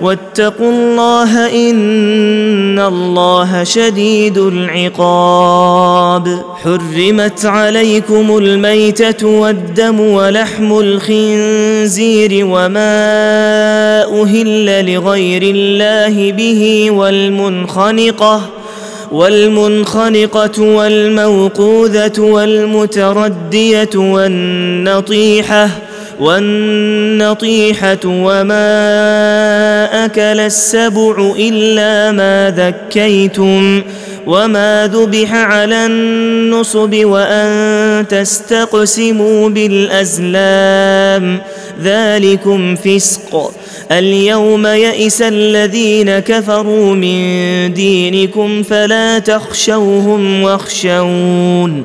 واتقوا الله إن الله شديد العقاب. حرمت عليكم الميتة والدم ولحم الخنزير وما أهل لغير الله به والمنخنقة والمنخنقة والموقوذة والمتردية والنطيحة والنطيحة وما أكل السبع إلا ما ذكيتم وما ذبح على النصب وأن تستقسموا بالأزلام. ذلكم فسق. اليوم يئس الذين كفروا من دينكم فلا تخشوهم واخشون.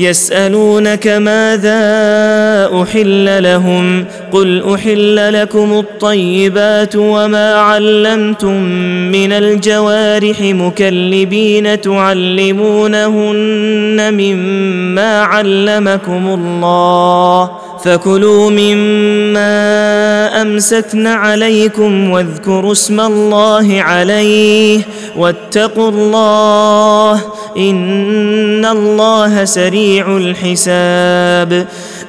يسألونك ماذا أحل لهم قل أحل لكم الطيبات وما علمتم من الجوارح مكلبين تعلمونهن مما علمكم الله فكلوا مما أمسكن عليكم واذكروا اسم الله عليه واتقوا الله إن الله سريع الحساب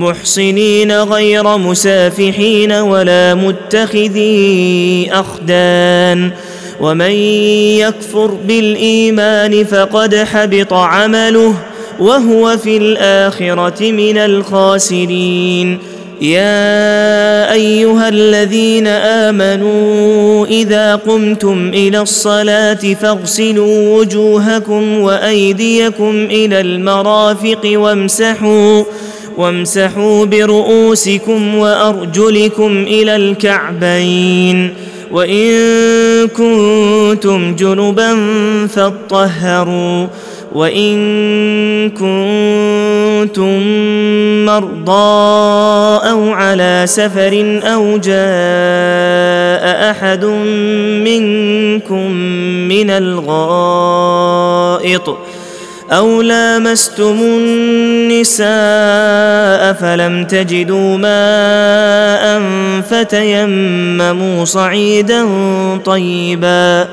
محصنين غير مسافحين ولا متخذي أخدان ومن يكفر بالإيمان فقد حبط عمله وهو في الآخرة من الخاسرين. يا أيها الذين آمنوا إذا قمتم إلى الصلاة فاغسلوا وجوهكم وأيديكم إلى المرافق وامسحوا وامسحوا برؤوسكم وأرجلكم إلى الكعبين وإن كنتم جنبا فاطهروا وإن كنتم مرضى أو على سفر أو جاء أحد منكم من الغائط أو لامستم النساء فلم تجدوا ماء فتيمموا صعيدا طيبا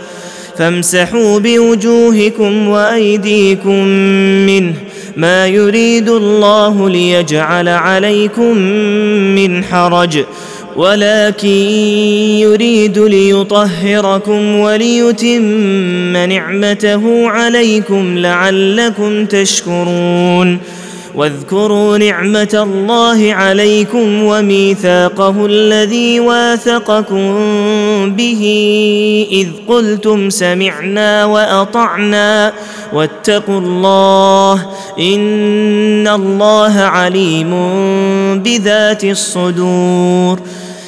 فامسحوا بوجوهكم وايديكم منه ما يريد الله ليجعل عليكم من حرج ولكن يريد ليطهركم وليتم نعمته عليكم لعلكم تشكرون. واذكروا نعمة الله عليكم وميثاقه الذي واثقكم به إذ قلتم سمعنا وأطعنا. واتقوا الله إن الله عليم بذات الصدور.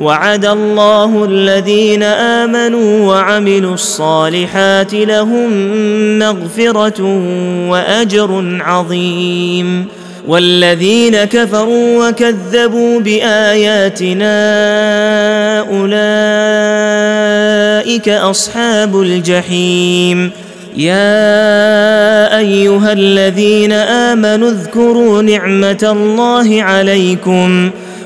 وعد الله الذين آمنوا وعملوا الصالحات لهم مغفرة وأجر عظيم. والذين كفروا وكذبوا بآياتنا أولئك أصحاب الجحيم. يا أيها الذين آمنوا اذكروا نعمة الله عليكم.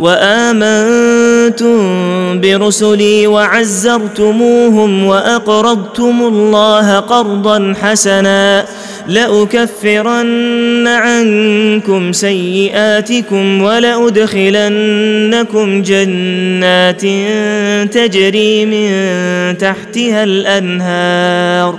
وآمنتم برسلي وعزرتموهم وأقرضتم الله قرضا حسنا لأكفرن عنكم سيئاتكم ولأدخلنكم جنات تجري من تحتها الأنهار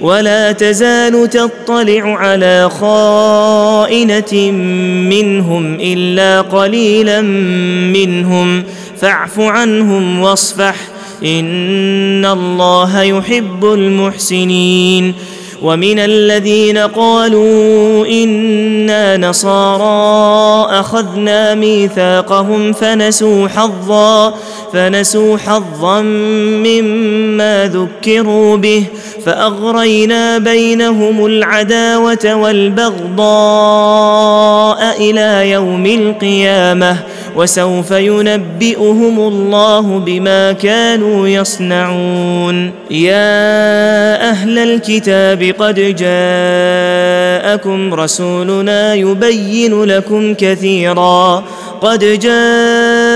ولا تزال تطلع على خائنة منهم إلا قليلا منهم. فاعف عنهم واصفح. إن الله يحب المحسنين. ومن الذين قالوا إنا نصارى أخذنا ميثاقهم فنسوا حظا فنسوا حظا مما ذكروا به. فأغرينا بينهم العداوة والبغضاء إلى يوم القيامة وسوف ينبئهم الله بما كانوا يصنعون. يا أهل الكتاب قد جاءكم رسولنا يبين لكم كثيرا. قد جاءكم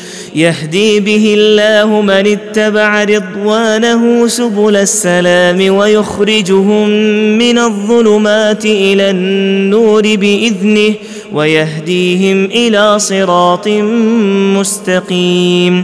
يهدي به الله من اتبع رضوانه سبل السلام ويخرجهم من الظلمات إلى النور بإذنه ويهديهم إلى صراط مستقيم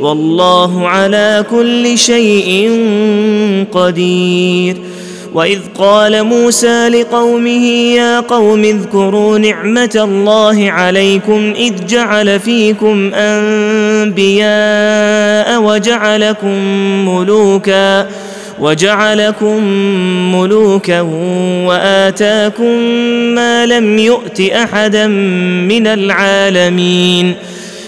والله على كل شيء قدير. وإذ قال موسى لقومه يا قوم اذكروا نعمة الله عليكم إذ جعل فيكم أنبياء وجعلكم ملوكا وجعلكم ملوكا وآتاكم ما لم يؤت أحدا من العالمين.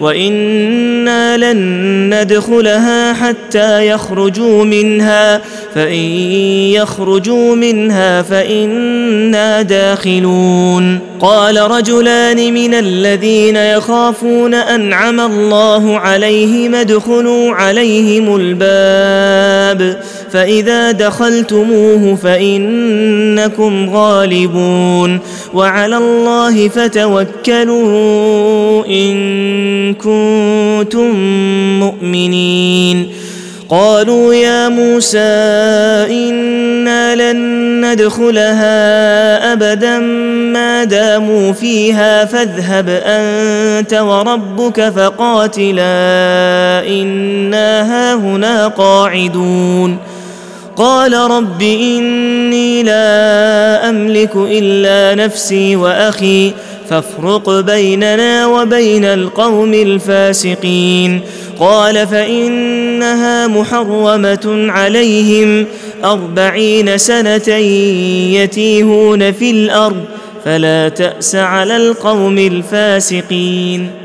وأنا لن ندخلها حتى يخرجوا منها فان يخرجوا منها فانا داخلون قال رجلان من الذين يخافون انعم الله عليهم ادخلوا عليهم الباب فإذا دخلتموه فإنكم غالبون وعلى الله فتوكلوا إن كنتم مؤمنين قالوا يا موسى إنا لن ندخلها أبدا ما داموا فيها فاذهب أنت وربك فقاتلا إنا هاهنا قاعدون قال رب إني لا أملك إلا نفسي وأخي فافرق بيننا وبين القوم الفاسقين. قال فإنها محرمة عليهم أربعين سنة يتيهون في الأرض فلا تأس على القوم الفاسقين.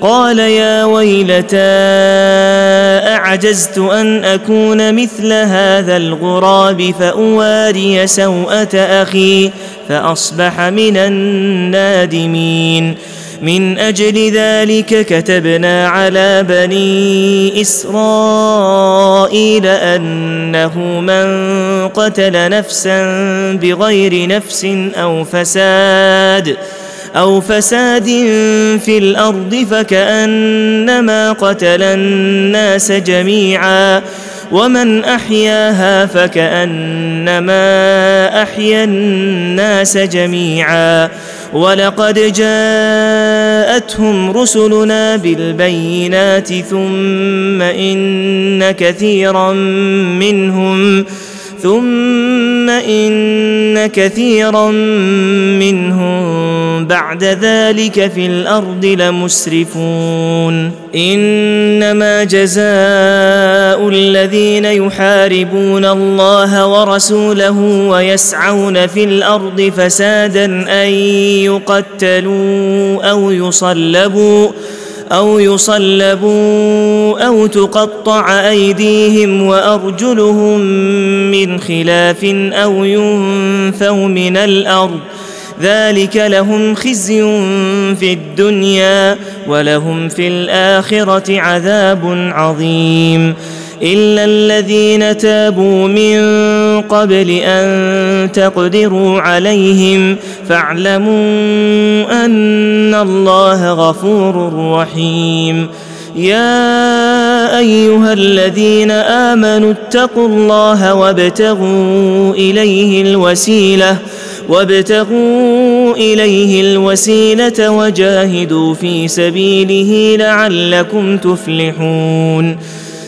قال يا ويلتى أعجزت أن أكون مثل هذا الغراب فأواري سوءة أخي فأصبح من النادمين. من أجل ذلك كتبنا على بني إسرائيل أنه من قتل نفسا بغير نفس أو فساد. أو فساد في الأرض فكأنما قتل الناس جميعا ومن أحياها فكأنما أحيا الناس جميعا ولقد جاءتهم رسلنا بالبينات ثم إن كثيرا منهم ثم إن كثيرا منهم بعد ذلك في الأرض لمسرفون. إنما جزاء الذين يحاربون الله ورسوله ويسعون في الأرض فسادا أن يقتلوا أو يصلبوا أو يصلبوا أو تقطع أيديهم وأرجلهم من خلاف أو ينفوا من الأرض. ذلك لهم خزي في الدنيا ولهم في الآخرة عذاب عظيم. إلا الذين تابوا من قبل أن تقدروا عليهم فاعلموا أن الله غفور رحيم. يا أيها الذين آمنوا اتقوا الله وابتغوا إليه الوسيلة وابتغوا إليه الوسيلة وجاهدوا في سبيله لعلكم تفلحون.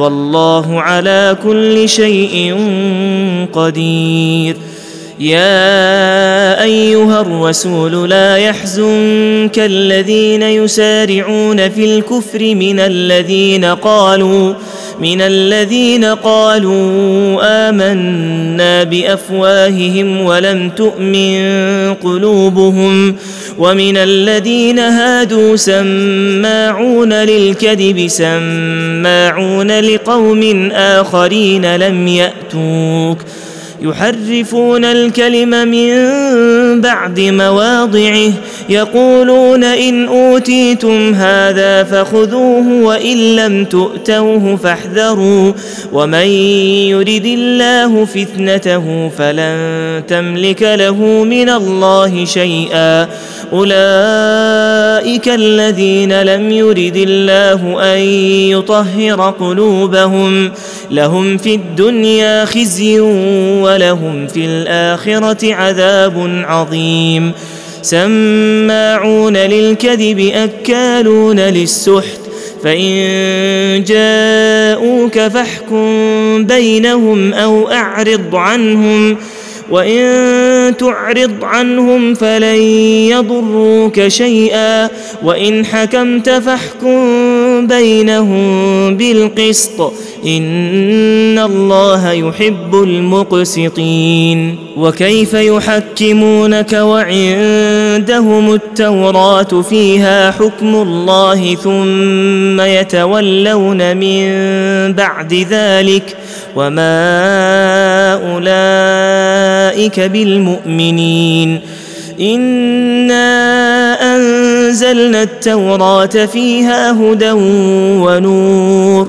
والله على كل شيء قدير. يا أيها الرسول لا يحزنك الذين يسارعون في الكفر من الذين قالوا من الذين قالوا آمنا بأفواههم ولم تؤمن قلوبهم. ومن الذين هادوا سماعون للكذب سماعون لقوم آخرين لم يأتوك. يحرفون الكلم من بعد مواضعه يقولون إن أوتيتم هذا فخذوه وإن لم تؤتوه فاحذروا ومن يرد الله فتنته فلن تملك له من الله شيئا. أولئك الذين لم يرد الله أن يطهر قلوبهم. لهم في الدنيا خزي ولهم في الآخرة عذاب عظيم. سماعون للكذب أكالون للسحت. فإن جاءوك فاحكم بينهم أو أعرض عنهم. وإن تعرض عنهم فلن يضروك شيئا. وإن حكمت فاحكم بينهم بالقسط. إن الله يحب المقسطين. وكيف يحكمونك وعندهم التوراة فيها حكم الله ثم يتولون من بعد ذلك وما أولئك بالمؤمنين. إنا أنزلنا التوراة فيها هدى ونور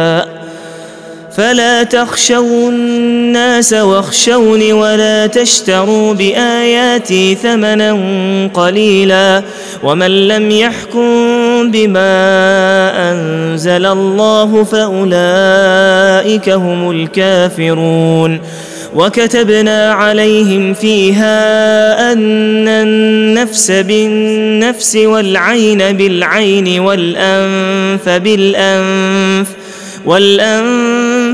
فلا تخشوا الناس واخشوني ولا تشتروا بآياتي ثمنا قليلا ومن لم يحكم بما أنزل الله فأولئك هم الكافرون وكتبنا عليهم فيها أن النفس بالنفس والعين بالعين والأنف بالأنف والأنف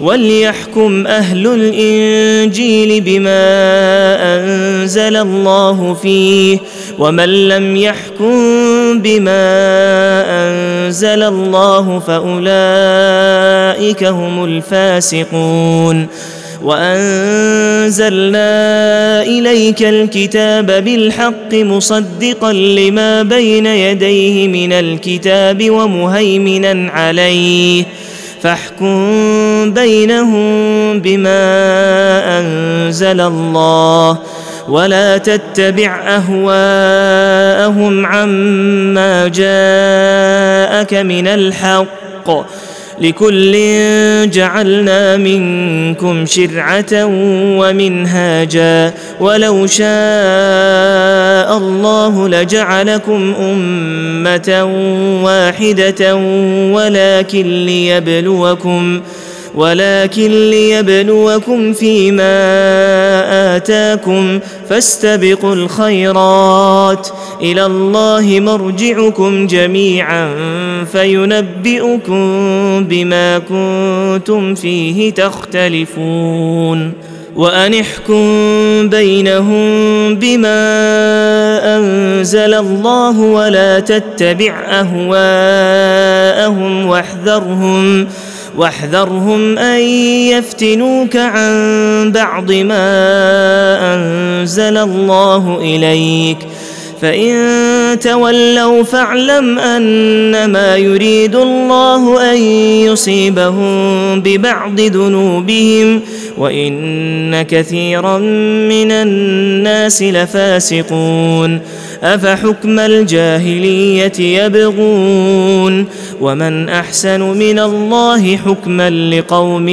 وليحكم أهل الإنجيل بما أنزل الله فيه ومن لم يحكم بما أنزل الله فأولئك هم الفاسقون. وأنزلنا إليك الكتاب بالحق مصدقا لما بين يديه من الكتاب ومهيمنا عليه. فاحكم بينهم بما أنزل الله ولا تتبع أهواءهم عما جاءك من الحق لكل جعلنا منكم شرعة ومنهاجا. ولو شاء الله لجعلكم أمة واحدة ولكن ليبلوكم ولكن ليبلوكم فيما آتاكم فاستبقوا الخيرات. إلى الله مرجعكم جميعا فينبئكم بما كنتم فيه تختلفون. وأن احكم بينهم بما أنزل الله ولا تتبع أهواءهم واحذرهم واحذرهم أن يفتنوك عن بعض ما أنزل الله إليك فإن تولوا فاعلم أنما يريد الله أن يصيبهم ببعض ذنوبهم وإن كثيرا من الناس لفاسقون أفحكم الجاهلية يبغون ومن أحسن من الله حكما لقوم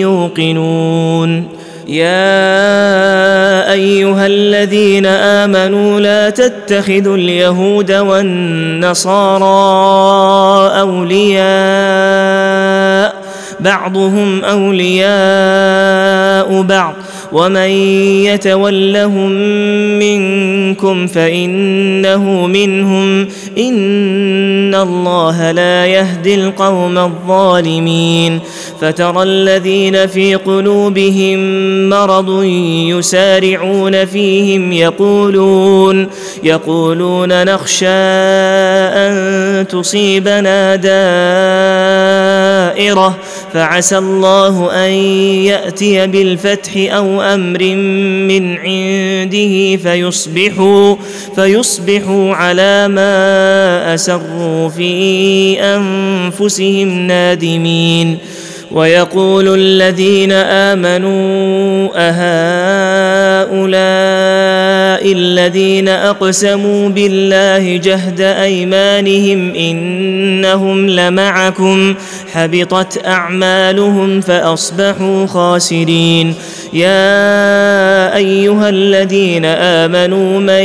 يوقنون يا أيها الذين آمنوا لا تتخذوا اليهود والنصارى أولياء بعضهم أولياء بعض. ومن يتولهم منكم فانه منهم ان الله لا يهدي القوم الظالمين فترى الذين في قلوبهم مرض يسارعون فيهم يقولون يقولون نخشى ان تصيبنا دائره فعسى الله ان ياتي بالفتح أو أمر من عنده فيصبحوا فيصبحوا على ما أسروا في أنفسهم نادمين. ويقول الذين آمنوا أهؤلاء الذين أقسموا بالله جهد أيمانهم إنهم لمعكم. حبطت أعمالهم فأصبحوا خاسرين. يا أيها الذين آمنوا من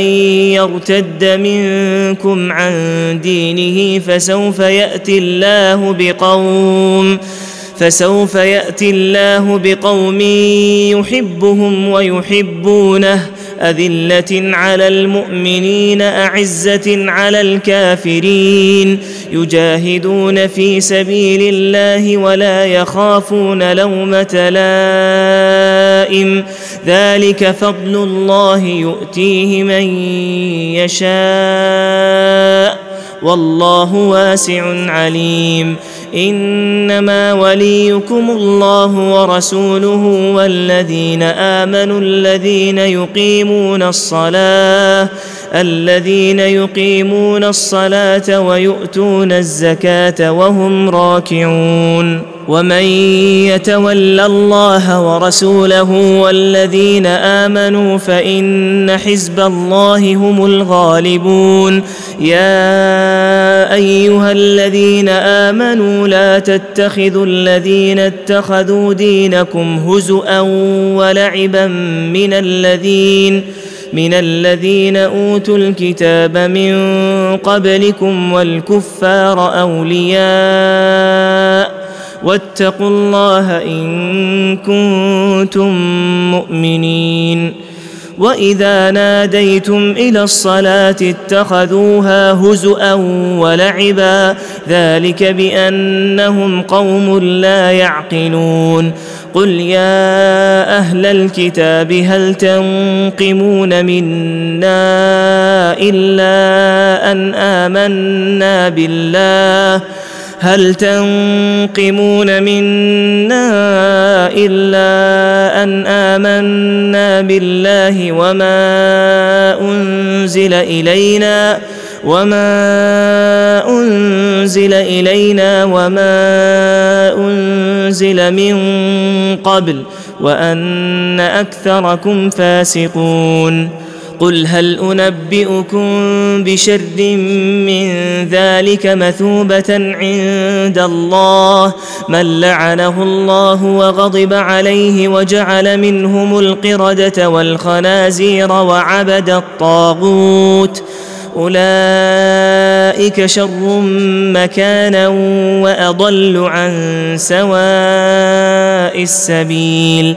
يرتد منكم عن دينه فسوف يأتي الله بقوم فسوف يأتي الله بقوم يحبهم ويحبونه أذلة على المؤمنين أعزة على الكافرين. يجاهدون في سبيل الله ولا يخافون لومة لائم. ذلك فضل الله يؤتيه من يشاء. والله واسع عليم. إنما وليكم الله ورسوله والذين آمنوا الذين يقيمون الصلاة الذين يقيمون الصلاة ويؤتون الزكاة وهم راكعون. ومن يتول الله ورسوله والذين آمنوا فإن حزب الله هم الغالبون. يا أيها الذين آمنوا لا تتخذوا الذين اتخذوا دينكم هزءا ولعبا من الذين من الذين أوتوا الكتاب من قبلكم والكفار أولياء واتقوا الله إن كنتم مؤمنين. وإذا ناديتم إلى الصلاة اتخذوها هزءا ولعبا ذلك بأنهم قوم لا يعقلون. قل يا أهل الكتاب هل تنقمون منا إلا أن آمنا بالله هل تنقمون منا إلا أن آمنا بالله وما أنزل إلينا وما أنزل إلينا وما أنزل من قبل وأن أكثركم فاسقون قل هل انبئكم بشر من ذلك مثوبه عند الله من لعنه الله وغضب عليه وجعل منهم القرده والخنازير وعبد الطاغوت اولئك شر مكانا واضل عن سواء السبيل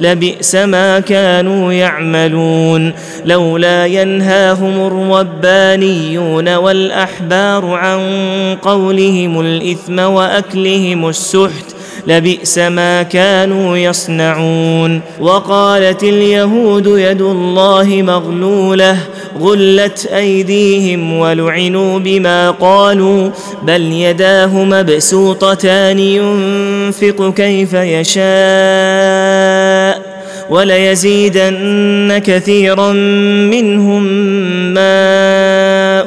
لبئس ما كانوا يعملون لولا ينهاهم الربانيون والأحبار عن قولهم الإثم وأكلهم السحت لبئس ما كانوا يصنعون وقالت اليهود يد الله مغلولة غلت أيديهم ولعنوا بما قالوا بل يداه مبسوطتان ينفق كيف يشاء وليزيدن كثيرا منهم ما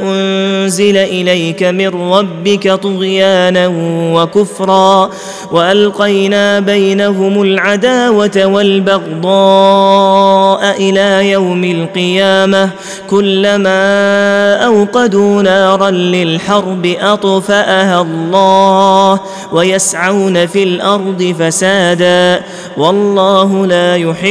أنزل إليك من ربك طغيانا وكفرا وألقينا بينهم العداوة والبغضاء إلى يوم القيامة كلما أوقدوا نارا للحرب أطفأها الله ويسعون في الأرض فسادا والله لا يحب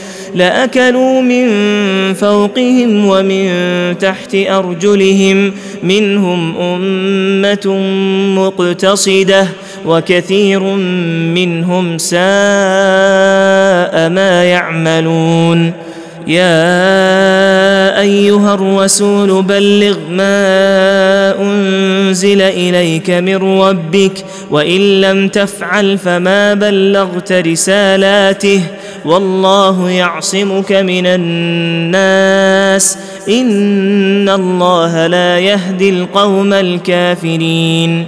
لأكلوا من فوقهم ومن تحت أرجلهم منهم أمة مقتصدة وكثير منهم ساء ما يعملون. يا أيها الرسول بلغ ما أنزل إليك من ربك وإن لم تفعل فما بلغت رسالاته والله يعصمك من الناس إن الله لا يهدي القوم الكافرين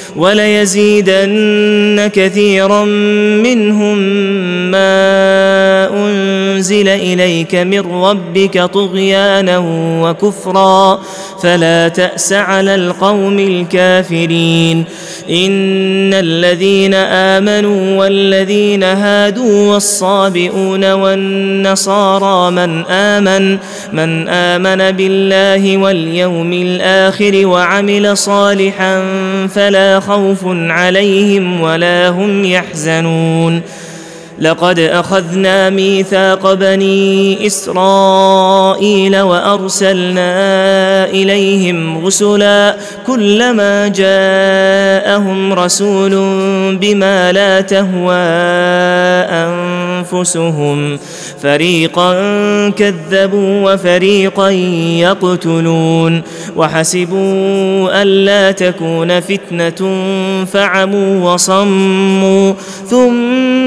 وليزيدن كثيرا منهم ما أنزل إليك من ربك طغيانا وكفرا. فلا تأس على القوم الكافرين. إن الذين آمنوا والذين هادوا والصابئون والنصارى من آمن من آمن بالله واليوم الآخر وعمل صالحا فلا خوف عليهم ولا هم يحزنون. لقد أخذنا ميثاق بني إسرائيل وأرسلنا إليهم رسلا كلما جاءهم رسول بما لا تهوى أنفسهم. فريقا كذبوا وفريقا يقتلون وحسبوا الا تكون فتنة فعموا وصموا ثم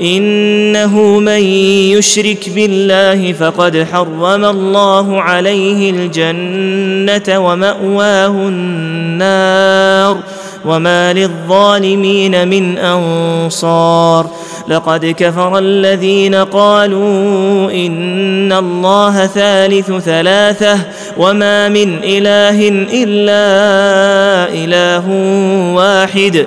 إنه من يشرك بالله فقد حرم الله عليه الجنة ومأواه النار وما للظالمين من أنصار لقد كفر الذين قالوا إن الله ثالث ثلاثة وما من إله إلا إله واحد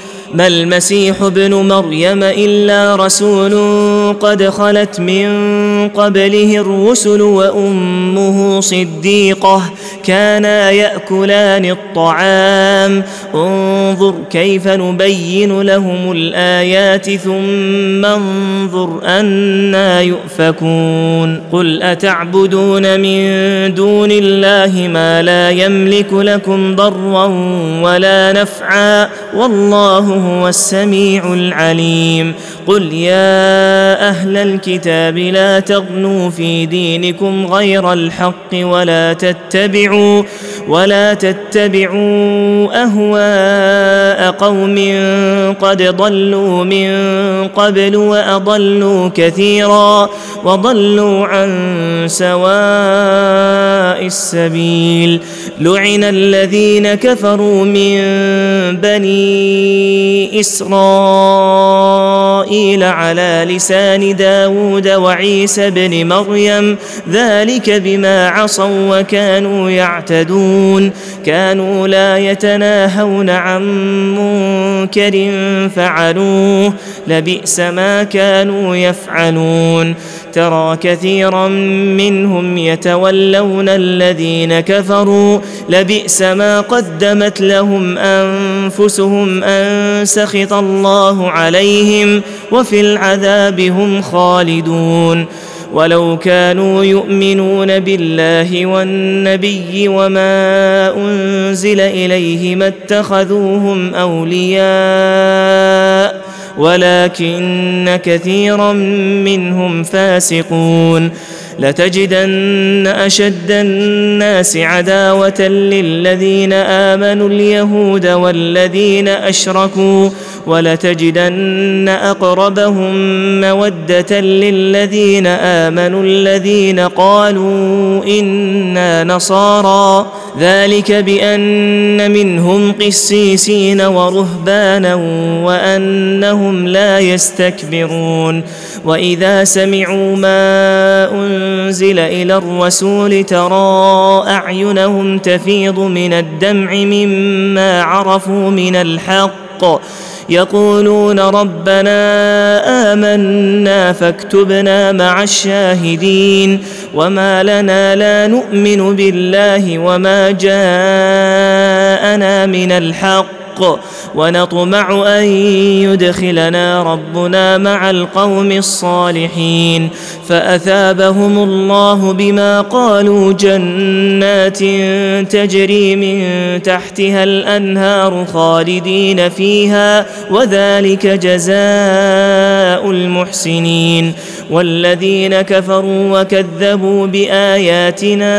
ما المسيح ابن مريم إلا رسول قد خلت من قبله الرسل وأمه صديقة كانا يأكلان الطعام. انظر كيف نبين لهم الآيات ثم انظر أنا يؤفكون. قل أتعبدون من دون الله ما لا يملك لكم ضرا ولا نفعا؟ والله هو السميع العليم. قل يا أهل الكتاب لا تغنوا في دينكم غير الحق ولا تتبعوا ولا تتبعوا أهواء قوم قد ضلوا من قبل وأضلوا كثيرا. وضلوا عن سواء السبيل. لعن الذين كفروا من بني إسرائيل على لسان داود وعيسى بن مريم. ذلك بما عصوا وكانوا يعتدون. كانوا لا يتناهون عن منكر فعلوه. لبئس ما كانوا يفعلون. ترى كثيرا منهم يتولون الذين كفروا. لبئس ما قدمت لهم أنفسهم أن سخط الله عليهم وفي العذاب هم خالدون. ولو كانوا يؤمنون بالله والنبي وما أنزل إليه ما اتخذوهم أولياء ولكن كثيرا منهم فاسقون. لتجدن أشد الناس عداوة للذين آمنوا اليهود والذين أشركوا ولتجدن أقربهم مودة للذين آمنوا الذين قالوا إنا نصارى. ذلك بأن منهم قسيسين ورهبانا وأنهم لا يستكبرون. وإذا سمعوا ما أنزل إلى الرسول ترى أعينهم تفيض من الدمع مما عرفوا من الحق. يقولون ربنا آمنا فاكتبنا مع الشاهدين. وما لنا لا نؤمن بالله وما جاءنا من الحق ونطمع أن يدخلنا ربنا مع القوم الصالحين. فأثابهم الله بما قالوا جنات تجري من تحتها الأنهار خالدين فيها وذلك جزاء المحسنين. والذين كفروا وكذبوا بآياتنا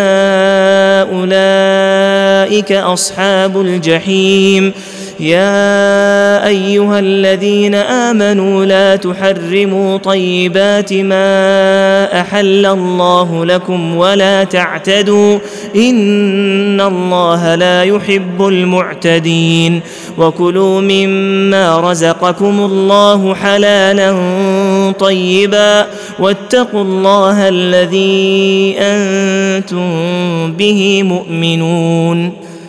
أولئك أصحاب الجحيم. يا أيها الذين آمنوا لا تحرموا طيبات ما أحل الله لكم ولا تعتدوا إن الله لا يحب المعتدين وكلوا مما رزقكم الله حلالا طيبا واتقوا الله الذي أنتم به مؤمنون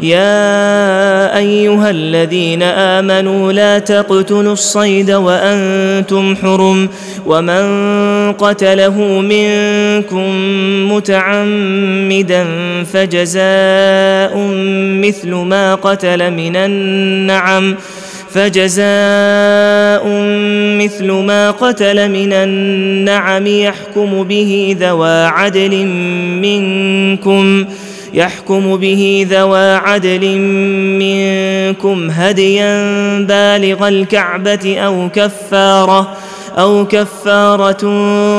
يا أيها الذين آمنوا لا تقتلوا الصيد وأنتم حرم ومن قتله منكم متعمدا فجزاء مثل ما قتل من النعم فجزاء مثل ما قتل من النعم يحكم به ذوى عدل منكم يحكم به ذوى عدل منكم هديا بالغ الكعبة أو كفارة أو كفارة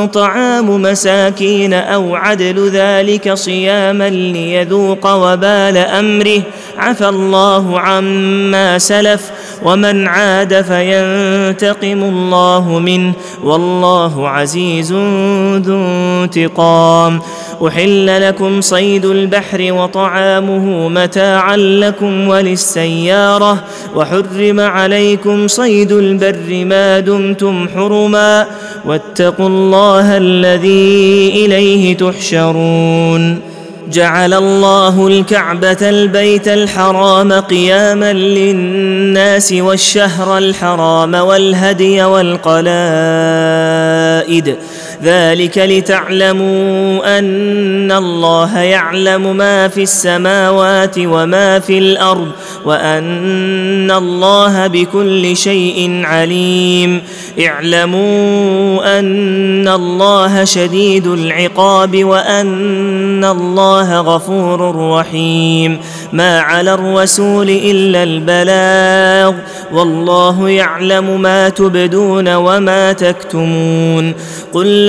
طعام مساكين أو عدل ذلك صياما ليذوق وبال أمره. عفى الله عما سلف ومن عاد فينتقم الله منه. والله عزيز ذو انتقام. أحل لكم صيد البحر وطعامه متاعا لكم وللسيارة وحرم عليكم صيد البر ما دمتم حرما واتقوا الله الذي إليه تحشرون جعل الله الكعبة البيت الحرام قياما للناس والشهر الحرام والهدي والقلائد ذلك لتعلموا أن الله يعلم ما في السماوات وما في الأرض وأن الله بكل شيء عليم. اعلموا أن الله شديد العقاب وأن الله غفور رحيم. ما على الرسول إلا البلاغ. والله يعلم ما تبدون وما تكتمون. قل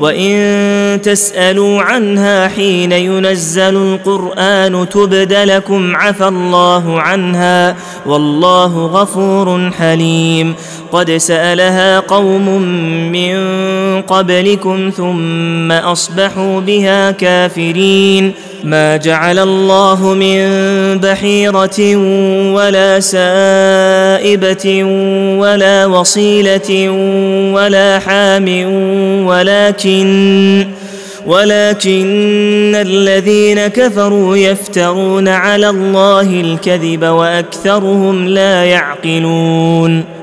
وإن تسألوا عنها حين ينزل القرآن تبد لكم عفى الله عنها والله غفور حليم. قد سألها قوم من قبلكم ثم أصبحوا بها كافرين. ما جعل الله من بحيره ولا سائبه ولا وصيله ولا حام ولكن ولكن الذين كفروا يفترون على الله الكذب واكثرهم لا يعقلون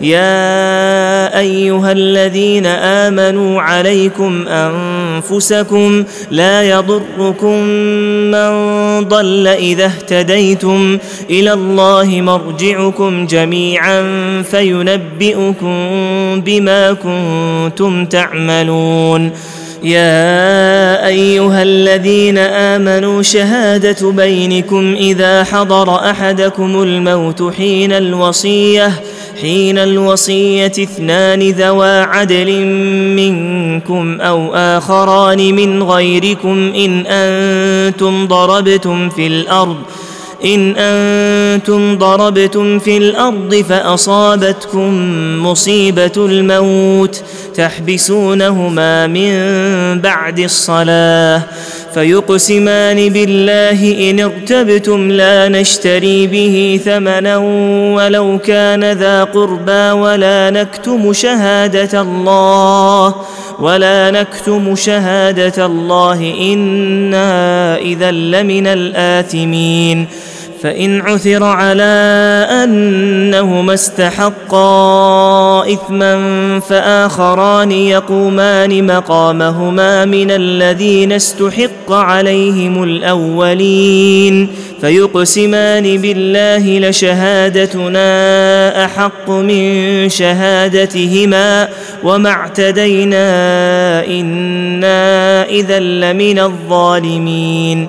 يا أيها الذين آمنوا عليكم أنفسكم لا يضركم من ضل إذا اهتديتم إلى الله مرجعكم جميعا فينبئكم بما كنتم تعملون. يا أيها الذين آمنوا شهادة بينكم إذا حضر أحدكم الموت حين الوصية حين الوصية اثنان ذوا عدل منكم أو آخران من غيركم إن أنتم ضربتم في الأرض إن أنتم ضربتم في الأرض فأصابتكم مصيبة الموت تحبسونهما من بعد الصلاة. فيقسمان بالله إن ارتبتم لا نشتري به ثمنا ولو كان ذا قربى ولا نكتم شهادة الله ولا نكتم شهادة الله إنا إذا لمن الآثمين فإن عثر على أنهما استحقا إثما فآخران يقومان مقامهما من الذين استحق عليهم الأولين فيقسمان بالله لشهادتنا أحق من شهادتهما وما اعتدينا إنا إذا لمن الظالمين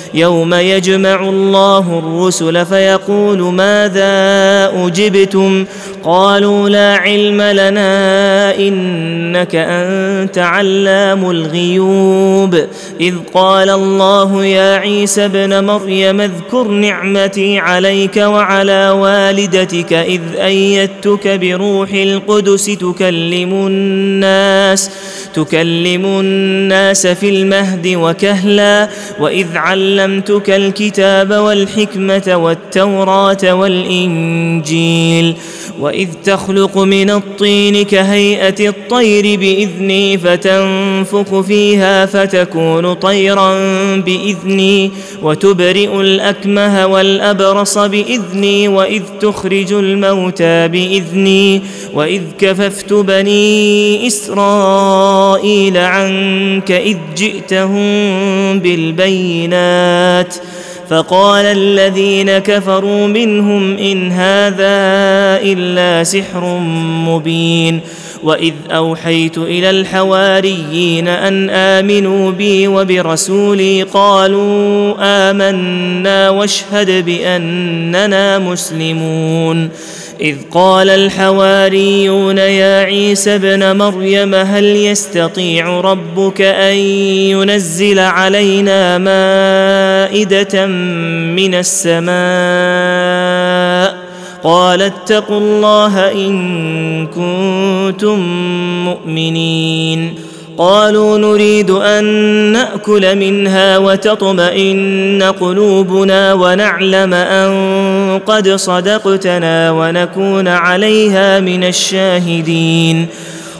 يوم يجمع الله الرسل فيقول ماذا أجبتم؟ قالوا لا علم لنا إنك أنت علام الغيوب. إذ قال الله يا عيسى ابن مريم اذكر نعمتي عليك وعلى والدتك إذ أيدتك بروح القدس تكلم الناس تكلم الناس في المهد وكهلا وإذ علم علمتك الكتاب والحكمه والتوراه والانجيل وإذ تخلق من الطين كهيئة الطير بإذني فتنفخ فيها فتكون طيرا بإذني وتبرئ الأكمه والأبرص بإذني وإذ تخرج الموتى بإذني وإذ كففت بني إسرائيل عنك إذ جئتهم بالبينات فقال الذين كفروا منهم إن هذا إلا سحر مبين وإذ أوحيت إلى الحواريين أن آمنوا بي وبرسولي قالوا آمنا واشهد بأننا مسلمون إذ قال الحواريون يا عيسى ابن مريم هل يستطيع ربك أن ينزل علينا مائدة من السماء؟ قال اتقوا الله إن كنتم مؤمنين. قالوا نريد أن نأكل منها وتطمئن قلوبنا ونعلم أن قد صدقتنا ونكون عليها من الشاهدين.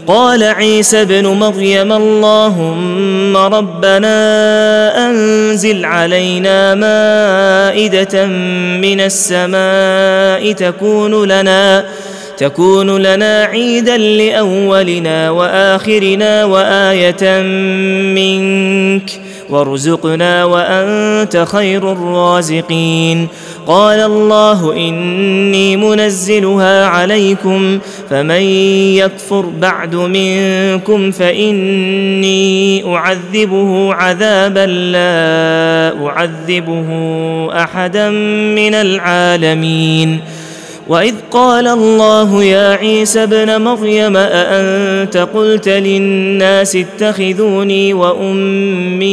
قال عيسى ابن مريم اللهم ربنا أنزل علينا مائدة من السماء تكون لنا تكون لنا عيدا لأولنا وآخرنا وآية منك وارزقنا وأنت خير الرازقين. قال الله إني منزلها عليكم فمن يكفر بعد منكم فإني أعذبه عذابا لا أعذبه أحدا من العالمين. واذ قال الله يا عيسى ابن مريم اانت قلت للناس اتخذوني وامي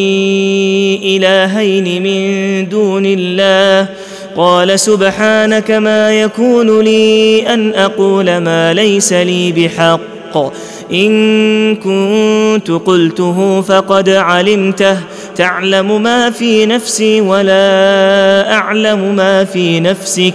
الهين من دون الله قال سبحانك ما يكون لي ان أقول ما ليس لي بحق ان كنت قلته فقد علمته تعلم ما في نفسي ولا اعلم ما في نفسك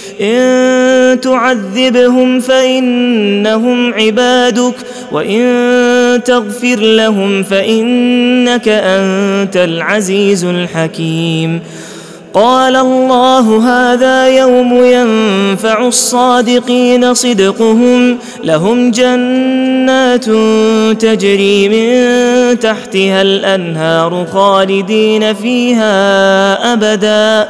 إن تعذبهم فإنهم عبادك وإن تغفر لهم فإنك أنت العزيز الحكيم. قال الله هذا يوم ينفع الصادقين صدقهم لهم جنات تجري من تحتها الأنهار خالدين فيها أبدا.